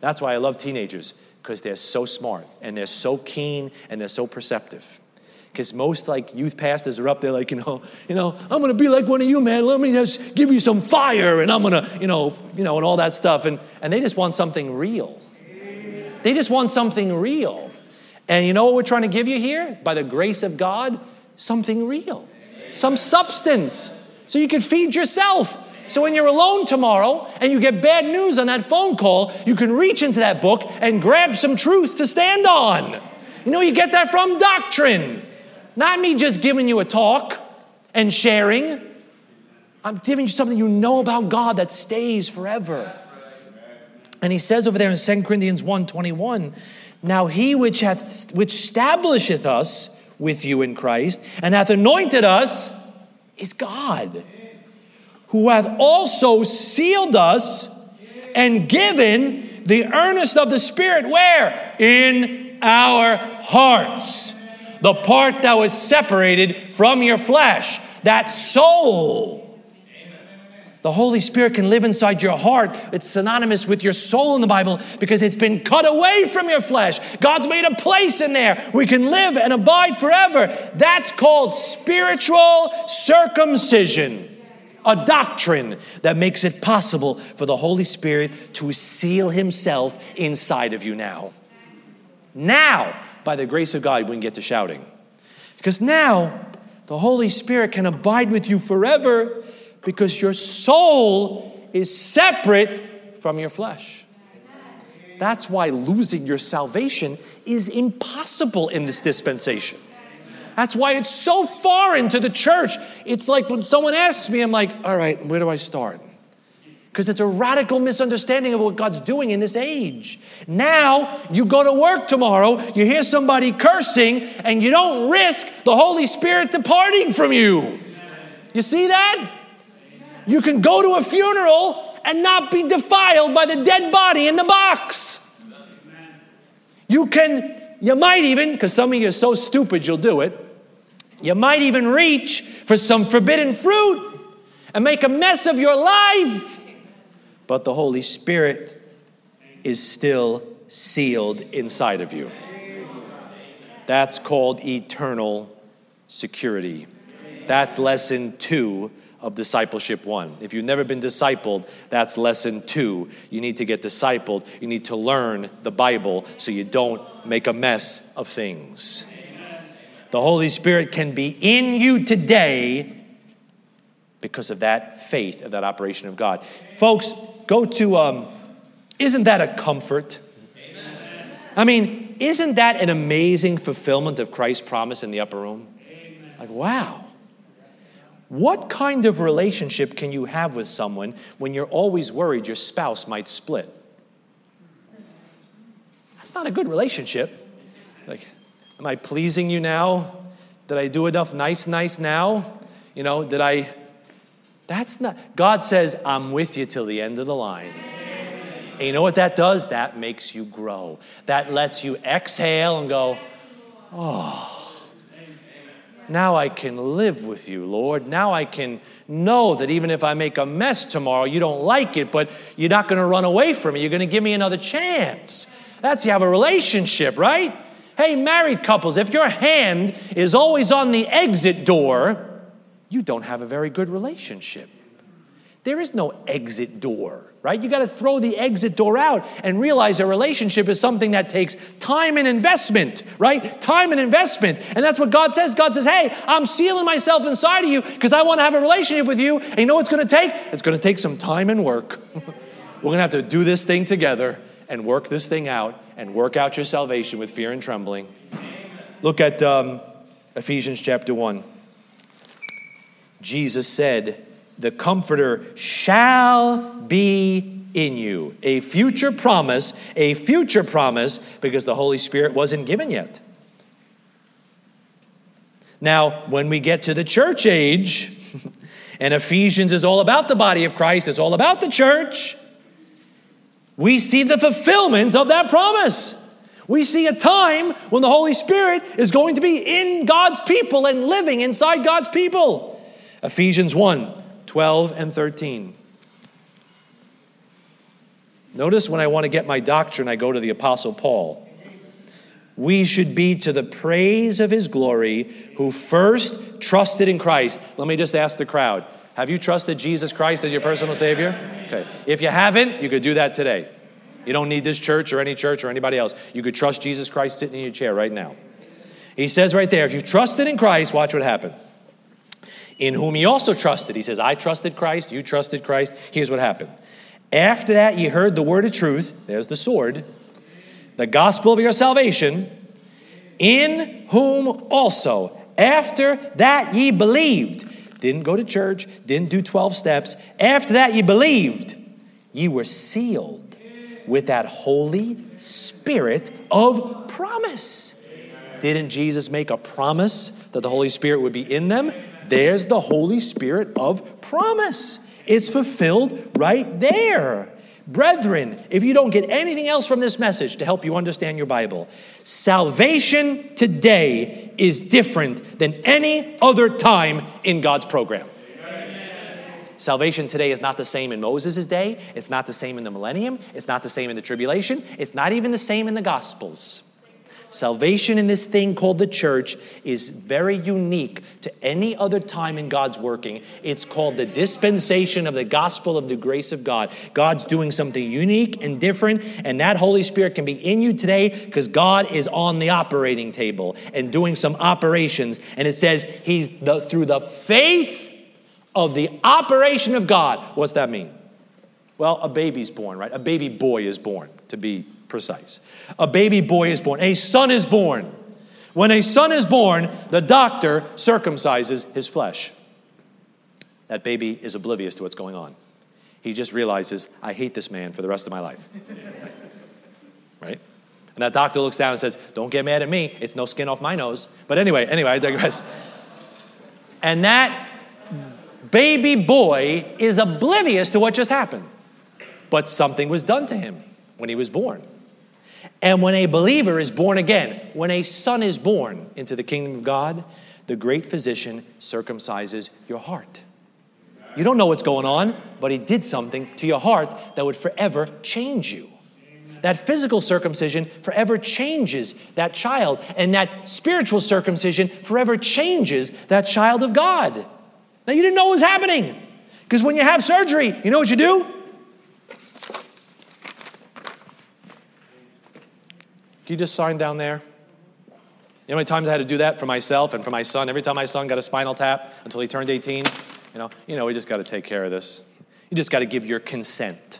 Speaker 1: That's why I love teenagers because they're so smart and they're so keen and they're so perceptive. Because most like youth pastors are up there like, you know, you know, I'm gonna be like one of you, man. Let me just give you some fire and I'm gonna, you know, you know, and all that stuff. And and they just want something real. They just want something real. And you know what we're trying to give you here? By the grace of God, something real. Some substance. So you can feed yourself. So when you're alone tomorrow and you get bad news on that phone call, you can reach into that book and grab some truth to stand on. You know, you get that from doctrine, not me just giving you a talk and sharing. I'm giving you something you know about God that stays forever. And he says over there in 2 Corinthians 1 21, now he which hath which establisheth us with you in Christ and hath anointed us is God, who hath also sealed us and given the earnest of the Spirit where? In our hearts. The part that was separated from your flesh, that soul the Holy Spirit can live inside your heart. It's synonymous with your soul in the Bible because it's been cut away from your flesh. God's made a place in there We can live and abide forever. That's called spiritual circumcision, a doctrine that makes it possible for the Holy Spirit to seal Himself inside of you now. Now, by the grace of God, we can get to shouting. Because now, the Holy Spirit can abide with you forever because your soul is separate from your flesh. That's why losing your salvation is impossible in this dispensation. That's why it's so foreign to the church. It's like when someone asks me, I'm like, all right, where do I start? Because it's a radical misunderstanding of what God's doing in this age. Now, you go to work tomorrow, you hear somebody cursing, and you don't risk the Holy Spirit departing from you. You see that? You can go to a funeral and not be defiled by the dead body in the box. You can, you might even, because some of you are so stupid you'll do it, you might even reach for some forbidden fruit and make a mess of your life. But the Holy Spirit is still sealed inside of you. That's called eternal security. That's lesson two of discipleship one. If you've never been discipled, that's lesson two. You need to get discipled. You need to learn the Bible so you don't make a mess of things. The Holy Spirit can be in you today because of that faith of that operation of God. Folks, go to, um, isn't that a comfort? I mean, isn't that an amazing fulfillment of Christ's promise in the upper room? Like, wow. What kind of relationship can you have with someone when you're always worried your spouse might split? That's not a good relationship. Like, am I pleasing you now? Did I do enough nice, nice now? You know, did I? That's not. God says, I'm with you till the end of the line. And you know what that does? That makes you grow. That lets you exhale and go, oh. Now I can live with you, Lord. Now I can know that even if I make a mess tomorrow, you don't like it, but you're not going to run away from me. You're going to give me another chance. That's you have a relationship, right? Hey, married couples, if your hand is always on the exit door, you don't have a very good relationship. There is no exit door, right? You got to throw the exit door out and realize a relationship is something that takes time and investment, right? Time and investment. And that's what God says. God says, hey, I'm sealing myself inside of you because I want to have a relationship with you. And you know what's going to take? It's going to take some time and work. We're going to have to do this thing together and work this thing out and work out your salvation with fear and trembling. Look at um, Ephesians chapter 1. Jesus said, the Comforter shall be in you. A future promise, a future promise, because the Holy Spirit wasn't given yet. Now, when we get to the church age, and Ephesians is all about the body of Christ, it's all about the church, we see the fulfillment of that promise. We see a time when the Holy Spirit is going to be in God's people and living inside God's people. Ephesians 1 12 and 13. Notice when I want to get my doctrine, I go to the Apostle Paul. We should be to the praise of his glory who first trusted in Christ. Let me just ask the crowd Have you trusted Jesus Christ as your personal Savior? Okay. If you haven't, you could do that today. You don't need this church or any church or anybody else. You could trust Jesus Christ sitting in your chair right now. He says right there, if you trusted in Christ, watch what happened in whom he also trusted. He says, I trusted Christ, you trusted Christ. Here's what happened. After that, ye heard the word of truth, there's the sword, the gospel of your salvation, in whom also, after that ye believed, didn't go to church, didn't do 12 steps. After that, you believed. You were sealed with that Holy Spirit of promise. Didn't Jesus make a promise that the Holy Spirit would be in them? There's the Holy Spirit of promise. It's fulfilled right there. Brethren, if you don't get anything else from this message to help you understand your Bible, salvation today is different than any other time in God's program. Salvation today is not the same in Moses' day. It's not the same in the millennium. It's not the same in the tribulation. It's not even the same in the Gospels. Salvation in this thing called the church is very unique to any other time in God's working. It's called the dispensation of the gospel of the grace of God. God's doing something unique and different, and that Holy Spirit can be in you today because God is on the operating table and doing some operations. And it says He's the, through the faith of the operation of God. What's that mean? Well, a baby's born, right? A baby boy is born, to be precise. A baby boy is born, a son is born. When a son is born, the doctor circumcises his flesh. That baby is oblivious to what's going on. He just realizes, I hate this man for the rest of my life. right? And that doctor looks down and says, Don't get mad at me. It's no skin off my nose. But anyway, anyway, I digress. And that baby boy is oblivious to what just happened. But something was done to him when he was born. And when a believer is born again, when a son is born into the kingdom of God, the great physician circumcises your heart. You don't know what's going on, but he did something to your heart that would forever change you. That physical circumcision forever changes that child, and that spiritual circumcision forever changes that child of God. Now, you didn't know what was happening. Because when you have surgery, you know what you do? Can you just sign down there? You know how many times I had to do that for myself and for my son? Every time my son got a spinal tap until he turned 18, you know, you know, we just got to take care of this. You just got to give your consent.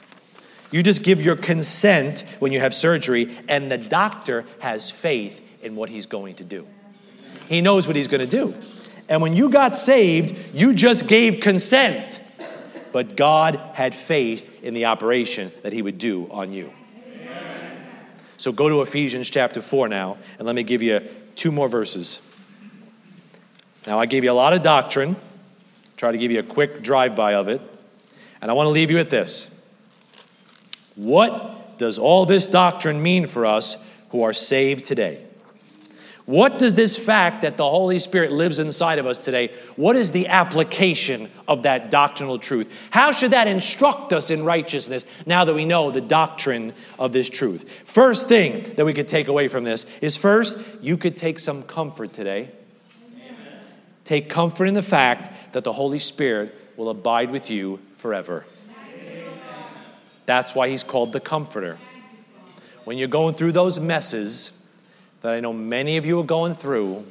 Speaker 1: You just give your consent when you have surgery, and the doctor has faith in what he's going to do. He knows what he's going to do. And when you got saved, you just gave consent. But God had faith in the operation that he would do on you. So go to Ephesians chapter 4 now, and let me give you two more verses. Now, I gave you a lot of doctrine, try to give you a quick drive by of it, and I want to leave you with this. What does all this doctrine mean for us who are saved today? What does this fact that the Holy Spirit lives inside of us today, what is the application of that doctrinal truth? How should that instruct us in righteousness now that we know the doctrine of this truth? First thing that we could take away from this is first, you could take some comfort today. Amen. Take comfort in the fact that the Holy Spirit will abide with you forever. Amen. That's why he's called the Comforter. When you're going through those messes, that I know many of you are going through,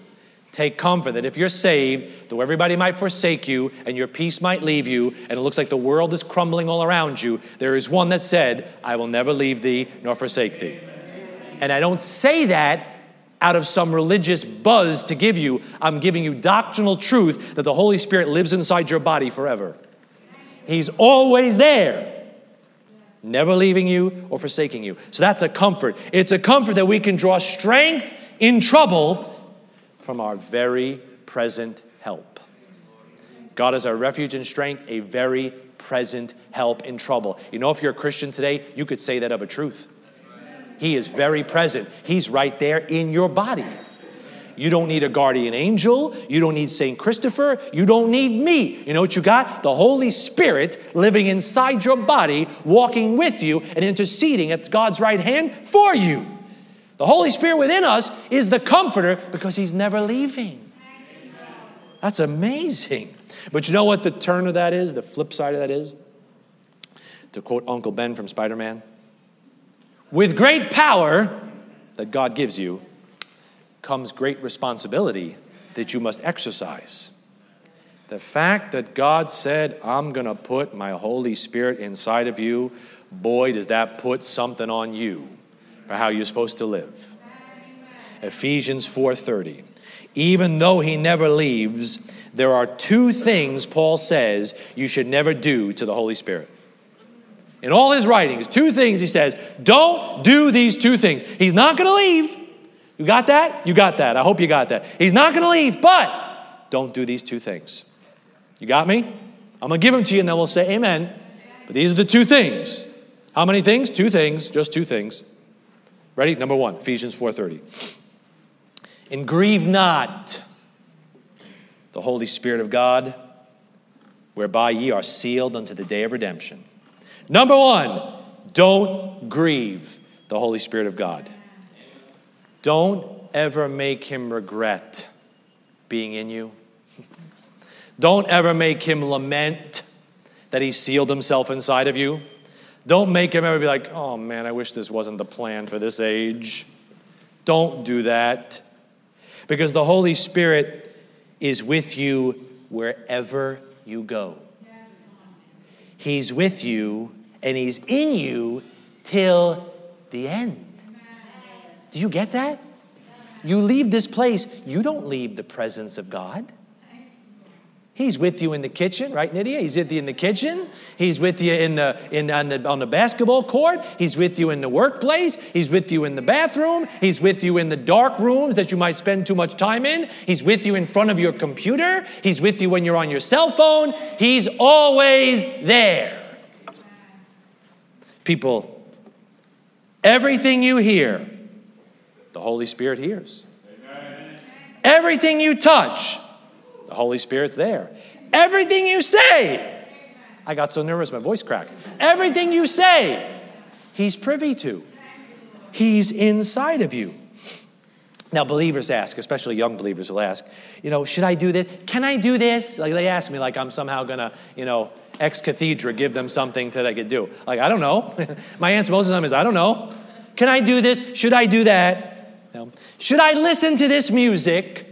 Speaker 1: take comfort that if you're saved, though everybody might forsake you and your peace might leave you, and it looks like the world is crumbling all around you, there is one that said, I will never leave thee nor forsake thee. And I don't say that out of some religious buzz to give you. I'm giving you doctrinal truth that the Holy Spirit lives inside your body forever. He's always there never leaving you or forsaking you. So that's a comfort. It's a comfort that we can draw strength in trouble from our very present help. God is our refuge and strength, a very present help in trouble. You know, if you're a Christian today, you could say that of a truth. He is very present, He's right there in your body. You don't need a guardian angel. You don't need St. Christopher. You don't need me. You know what you got? The Holy Spirit living inside your body, walking with you and interceding at God's right hand for you. The Holy Spirit within us is the comforter because he's never leaving. That's amazing. But you know what the turn of that is? The flip side of that is? To quote Uncle Ben from Spider Man with great power that God gives you comes great responsibility that you must exercise. The fact that God said, I'm going to put my Holy Spirit inside of you, boy, does that put something on you for how you're supposed to live. Ephesians 4:30. Even though he never leaves, there are two things Paul says you should never do to the Holy Spirit. In all his writings, two things he says don't do these two things. He's not going to leave. You got that? You got that. I hope you got that. He's not going to leave, but don't do these two things. You got me? I'm going to give them to you and then we'll say amen. But these are the two things. How many things? Two things, just two things. Ready? Number 1, Ephesians 4:30. And grieve not the Holy Spirit of God, whereby ye are sealed unto the day of redemption. Number one, don't grieve the Holy Spirit of God. Don't ever make him regret being in you. Don't ever make him lament that he sealed himself inside of you. Don't make him ever be like, oh man, I wish this wasn't the plan for this age. Don't do that. Because the Holy Spirit is with you wherever you go. He's with you and He's in you till the end. Do you get that? You leave this place, you don't leave the presence of God. He's with you in the kitchen, right, Nydia? He's with you in the kitchen. He's with you in the, in, on, the, on the basketball court. He's with you in the workplace. He's with you in the bathroom. He's with you in the dark rooms that you might spend too much time in. He's with you in front of your computer. He's with you when you're on your cell phone. He's always there. People, everything you hear, the Holy Spirit hears. Amen. Everything you touch, the Holy Spirit's there. Everything you say, I got so nervous, my voice cracked. Everything you say, He's privy to. He's inside of you. Now, believers ask, especially young believers will ask, you know, should I do this? Can I do this? Like they ask me, like I'm somehow gonna, you know, ex cathedra give them something that I could do. Like, I don't know. My answer most of the time is, I don't know. Can I do this? Should I do that? Should I listen to this music?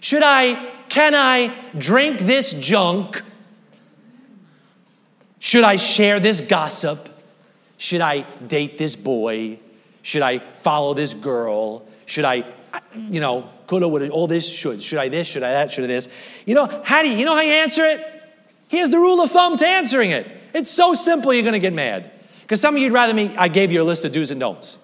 Speaker 1: Should I can I drink this junk? Should I share this gossip? Should I date this boy? Should I follow this girl? Should I, you know, coulda, woulda, all this should. Should I this? Should I that? Should I this? You know, how do you, you know how you answer it? Here's the rule of thumb to answering it. It's so simple you're gonna get mad. Because some of you'd rather me, I gave you a list of do's and don'ts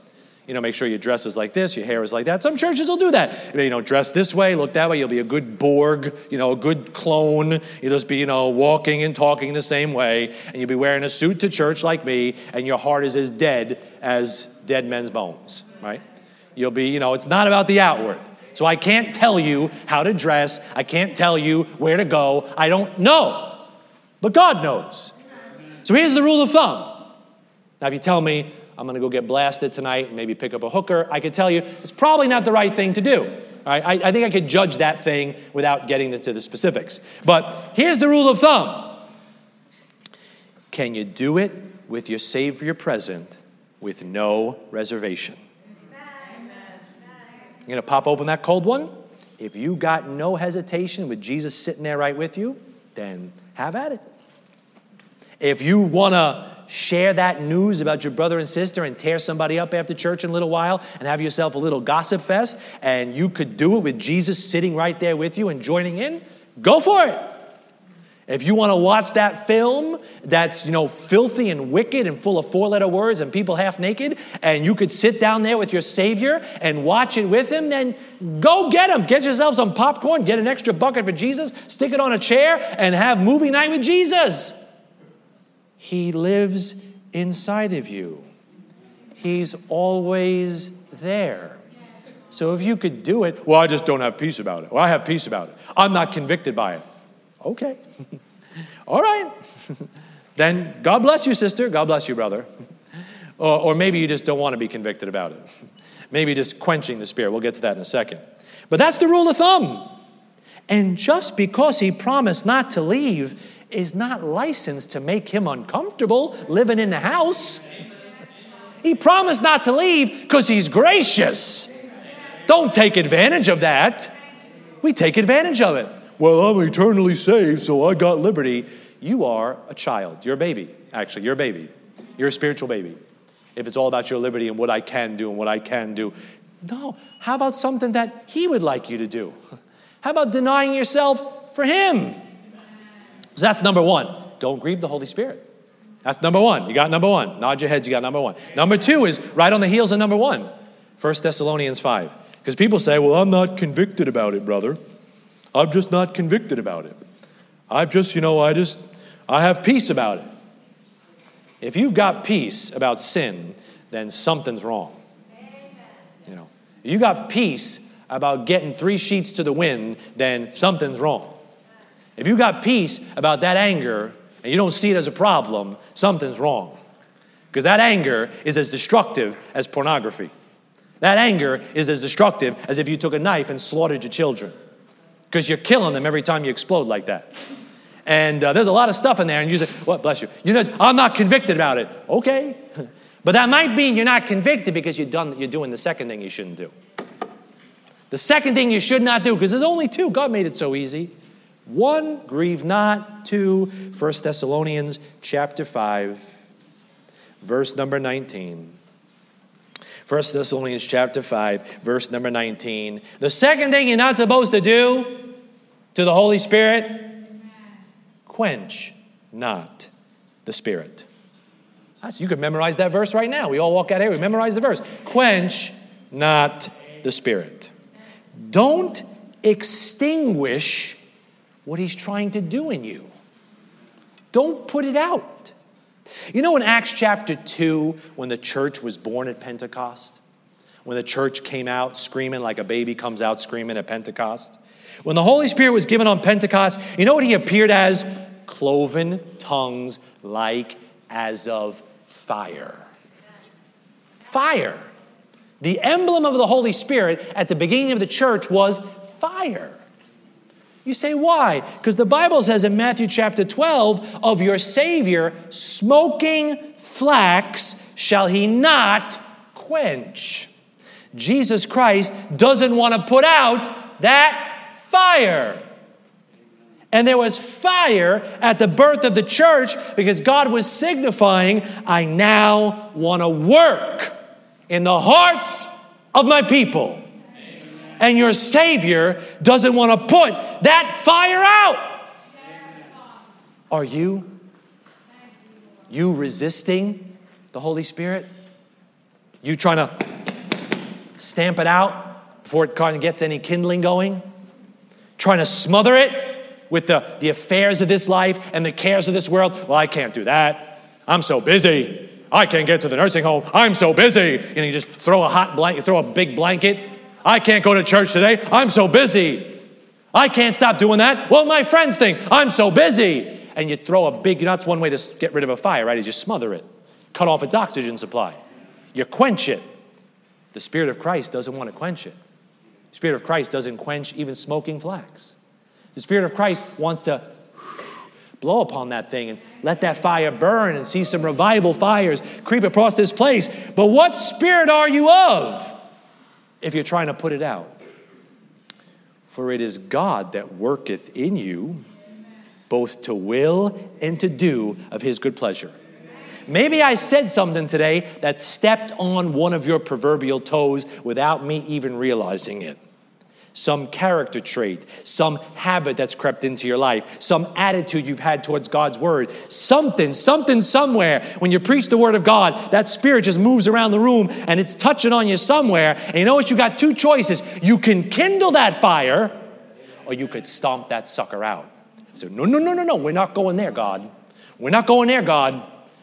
Speaker 1: you know, make sure your dress is like this, your hair is like that. Some churches will do that. You know, dress this way, look that way. You'll be a good Borg, you know, a good clone. You'll just be, you know, walking and talking the same way. And you'll be wearing a suit to church like me, and your heart is as dead as dead men's bones, right? You'll be, you know, it's not about the outward. So I can't tell you how to dress. I can't tell you where to go. I don't know. But God knows. So here's the rule of thumb. Now, if you tell me, I'm going to go get blasted tonight and maybe pick up a hooker, I could tell you it's probably not the right thing to do. I, I think I could judge that thing without getting into the specifics. But here's the rule of thumb Can you do it with your Savior present with no reservation? You're going to pop open that cold one? If you got no hesitation with Jesus sitting there right with you, then have at it. If you want to share that news about your brother and sister and tear somebody up after church in a little while and have yourself a little gossip fest, and you could do it with Jesus sitting right there with you and joining in, go for it. If you want to watch that film that's, you know, filthy and wicked and full of four-letter words and people half naked, and you could sit down there with your Savior and watch it with him, then go get him. Get yourself some popcorn, get an extra bucket for Jesus, stick it on a chair, and have movie night with Jesus. He lives inside of you. He's always there. So if you could do it, well, I just don't have peace about it. Well, I have peace about it. I'm not convicted by it. Okay. All right. then God bless you, sister. God bless you, brother. or, or maybe you just don't want to be convicted about it. maybe just quenching the spirit. We'll get to that in a second. But that's the rule of thumb. And just because he promised not to leave, is not licensed to make him uncomfortable living in the house. He promised not to leave because he's gracious. Don't take advantage of that. We take advantage of it. Well, I'm eternally saved, so I got liberty. You are a child. You're a baby, actually. You're a baby. You're a spiritual baby. If it's all about your liberty and what I can do and what I can do. No. How about something that He would like you to do? How about denying yourself for Him. So that's number one. Don't grieve the Holy Spirit. That's number one. You got number one. Nod your heads, you got number one. Number two is right on the heels of number one 1 Thessalonians 5. Because people say, well, I'm not convicted about it, brother. I'm just not convicted about it. I've just, you know, I just, I have peace about it. If you've got peace about sin, then something's wrong. You know, if you got peace about getting three sheets to the wind, then something's wrong. If you got peace about that anger and you don't see it as a problem, something's wrong. Because that anger is as destructive as pornography. That anger is as destructive as if you took a knife and slaughtered your children. Because you're killing them every time you explode like that. And uh, there's a lot of stuff in there, and you say, What, bless you. You know, I'm not convicted about it. Okay. But that might mean you're not convicted because you're, done, you're doing the second thing you shouldn't do. The second thing you should not do, because there's only two, God made it so easy. One, grieve not. Two, 1 Thessalonians chapter 5, verse number 19. 1 Thessalonians chapter 5, verse number 19. The second thing you're not supposed to do to the Holy Spirit, quench not the Spirit. Ah, That's, you could memorize that verse right now. We all walk out here, we memorize the verse. Quench not the Spirit. Don't extinguish what he's trying to do in you. Don't put it out. You know, in Acts chapter 2, when the church was born at Pentecost, when the church came out screaming like a baby comes out screaming at Pentecost, when the Holy Spirit was given on Pentecost, you know what he appeared as? Cloven tongues like as of fire. Fire. The emblem of the Holy Spirit at the beginning of the church was fire. You say, why? Because the Bible says in Matthew chapter 12, of your Savior, smoking flax shall he not quench. Jesus Christ doesn't want to put out that fire. And there was fire at the birth of the church because God was signifying, I now want to work in the hearts of my people. And your Savior doesn't want to put that fire out. Are you? You resisting the Holy Spirit? You trying to stamp it out before it kind of gets any kindling going? Trying to smother it with the, the affairs of this life and the cares of this world? Well, I can't do that. I'm so busy. I can't get to the nursing home. I'm so busy. And you just throw a hot blanket, throw a big blanket. I can't go to church today. I'm so busy. I can't stop doing that. Well, my friends think I'm so busy. And you throw a big, you know, that's one way to get rid of a fire, right? Is you smother it, cut off its oxygen supply. You quench it. The Spirit of Christ doesn't want to quench it. The Spirit of Christ doesn't quench even smoking flax. The Spirit of Christ wants to blow upon that thing and let that fire burn and see some revival fires creep across this place. But what spirit are you of if you're trying to put it out? For it is God that worketh in you both to will and to do of his good pleasure. Maybe I said something today that stepped on one of your proverbial toes without me even realizing it some character trait, some habit that's crept into your life, some attitude you've had towards God's word, something, something somewhere. When you preach the word of God, that spirit just moves around the room and it's touching on you somewhere. And you know what? You got two choices. You can kindle that fire or you could stomp that sucker out. So, no, no, no, no, no. We're not going there, God. We're not going there, God.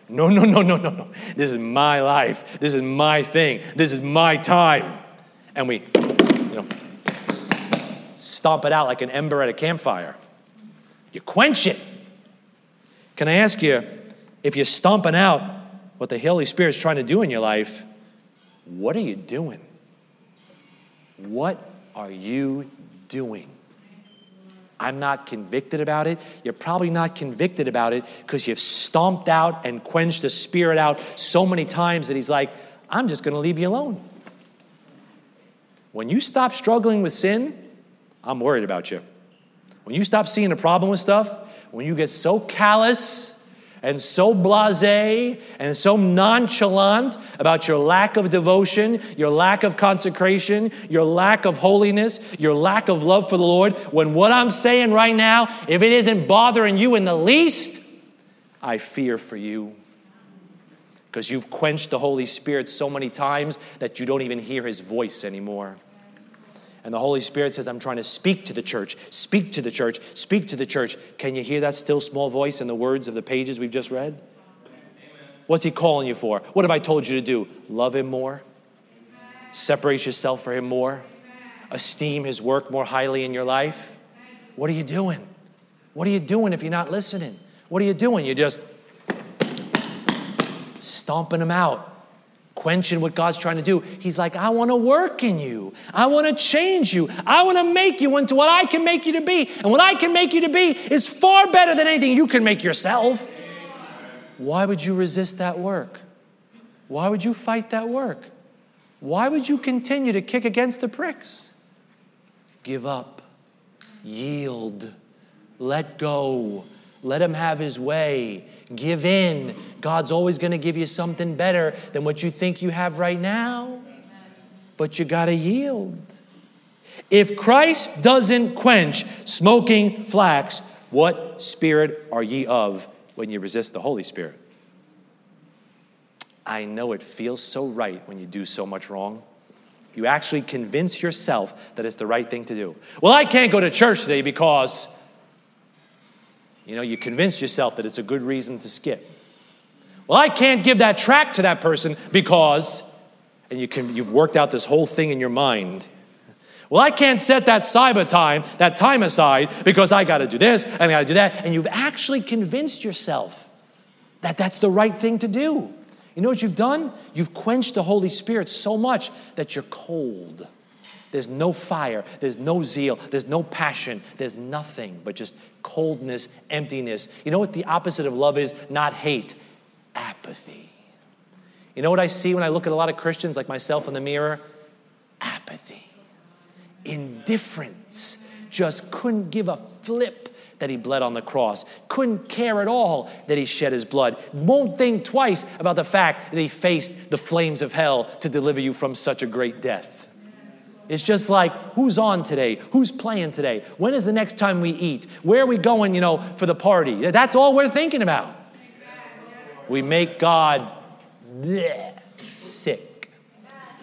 Speaker 1: No, no, no, no, no, no. This is my life. This is my thing. This is my time. And we, stomp it out like an ember at a campfire. You quench it. Can I ask you, if you're stomping out what the Holy Spirit's trying to do in your life, what are you doing? What are you doing? I'm not convicted about it. You're probably not convicted about it because you've stomped out and quenched the Spirit out so many times that He's like, I'm just going to leave you alone. When you stop struggling with sin, I'm worried about you. When you stop seeing a problem with stuff, when you get so callous and so blase and so nonchalant about your lack of devotion, your lack of consecration, your lack of holiness, your lack of love for the Lord, when what I'm saying right now, if it isn't bothering you in the least, I fear for you. Because you've quenched the Holy Spirit so many times that you don't even hear his voice anymore. And the Holy Spirit says, I'm trying to speak to the church, speak to the church, speak to the church. Can you hear that still small voice in the words of the pages we've just read? What's He calling you for? What have I told you to do? Love Him more, separate yourself for Him more, esteem His work more highly in your life. What are you doing? What are you doing if you're not listening? What are you doing? You're just stomping Him out quenching what God's trying to do. He's like, I want to work in you. I want to change you. I want to make you into what I can make you to be. And what I can make you to be is far better than anything you can make yourself. Why would you resist that work? Why would you fight that work? Why would you continue to kick against the pricks? Give up, yield, let go, let him have his way. Give in. God's always going to give you something better than what you think you have right now. But you got to yield. If Christ doesn't quench smoking flax, what spirit are ye of when you resist the Holy Spirit? I know it feels so right when you do so much wrong. You actually convince yourself that it's the right thing to do. Well, I can't go to church today because you know, you convince yourself that it's a good reason to skip. Well, I can't give that track to that person because, and you can, you've worked out this whole thing in your mind. Well, I can't set that cyber time, that time aside, because I got to do this and I got to do that. And you've actually convinced yourself that that's the right thing to do. You know what you've done? You've quenched the Holy Spirit so much that you're cold. There's no fire, there's no zeal, there's no passion, there's nothing but just coldness, emptiness. You know what the opposite of love is? Not hate, apathy. You know what I see when I look at a lot of Christians like myself in the mirror? Apathy, indifference, just couldn't give a flip that he bled on the cross, couldn't care at all that he shed his blood, won't think twice about the fact that he faced the flames of hell to deliver you from such a great death. It's just like, who's on today? Who's playing today? When is the next time we eat? Where are we going, you know, for the party? That's all we're thinking about. We make God bleh, sick.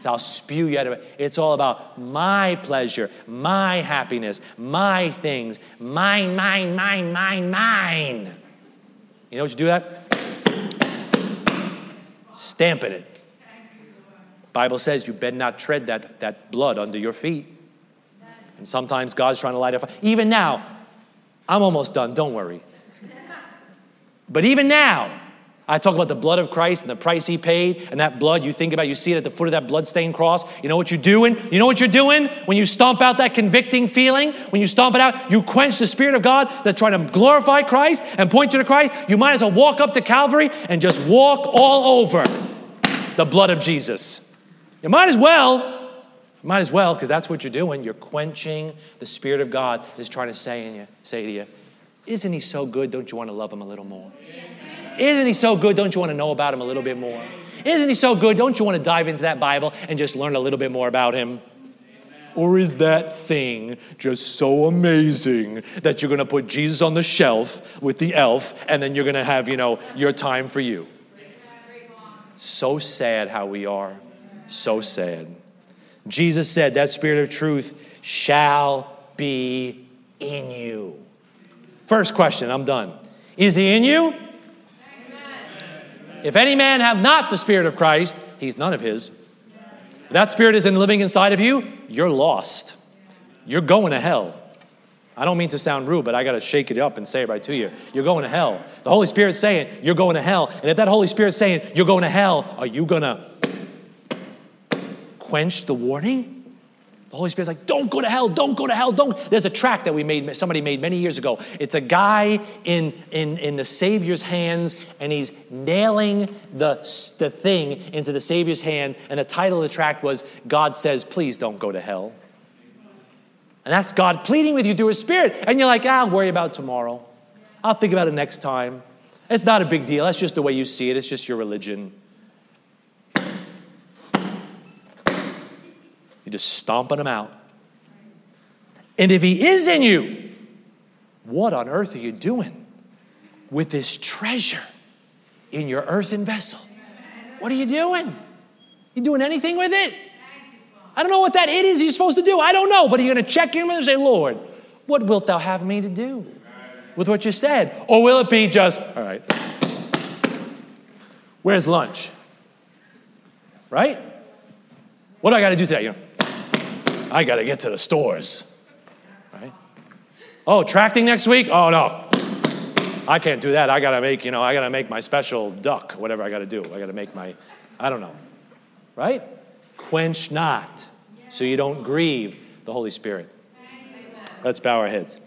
Speaker 1: So I'll spew you out of it. It's all about my pleasure, my happiness, my things, mine, mine, mine, mine, mine. You know what you do that? Stamping it. Bible says you better not tread that, that blood under your feet. And sometimes God's trying to light a fire. Even now, I'm almost done, don't worry. But even now, I talk about the blood of Christ and the price he paid, and that blood you think about, you see it at the foot of that bloodstained cross. You know what you're doing? You know what you're doing when you stomp out that convicting feeling? When you stomp it out, you quench the Spirit of God that's trying to glorify Christ and point you to Christ. You might as well walk up to Calvary and just walk all over the blood of Jesus. You might as well. You might as well, because that's what you're doing. You're quenching the Spirit of God is trying to say in you, say to you, Isn't he so good? Don't you want to love him a little more? Isn't he so good? Don't you want to know about him a little bit more? Isn't he so good? Don't you want to dive into that Bible and just learn a little bit more about him? Or is that thing just so amazing that you're going to put Jesus on the shelf with the elf and then you're going to have, you know, your time for you? So sad how we are. So sad. Jesus said, That spirit of truth shall be in you. First question, I'm done. Is he in you? Amen. If any man have not the spirit of Christ, he's none of his. If that spirit isn't living inside of you, you're lost. You're going to hell. I don't mean to sound rude, but I got to shake it up and say it right to you. You're going to hell. The Holy Spirit's saying, You're going to hell. And if that Holy Spirit's saying, You're going to hell, are you going to quench the warning? The Holy Spirit's like, don't go to hell, don't go to hell, don't. There's a track that we made, somebody made many years ago. It's a guy in, in, in the Savior's hands, and he's nailing the, the thing into the Savior's hand. And the title of the track was, God says, please don't go to hell. And that's God pleading with you through his Spirit. And you're like, ah, I'll worry about tomorrow. I'll think about it next time. It's not a big deal. That's just the way you see it. It's just your religion. You're just stomping them out. And if he is in you, what on earth are you doing with this treasure in your earthen vessel? What are you doing? You doing anything with it? I don't know what that it is you're supposed to do. I don't know. But are you going to check in with him and say, Lord, what wilt thou have me to do with what you said? Or will it be just, all right, where's lunch? Right? What do I got to do today? You know, I got to get to the stores. Right? Oh, tracting next week? Oh, no. I can't do that. I got to make, you know, I got to make my special duck, whatever I got to do. I got to make my, I don't know. Right? Quench not so you don't grieve the Holy Spirit. Let's bow our heads.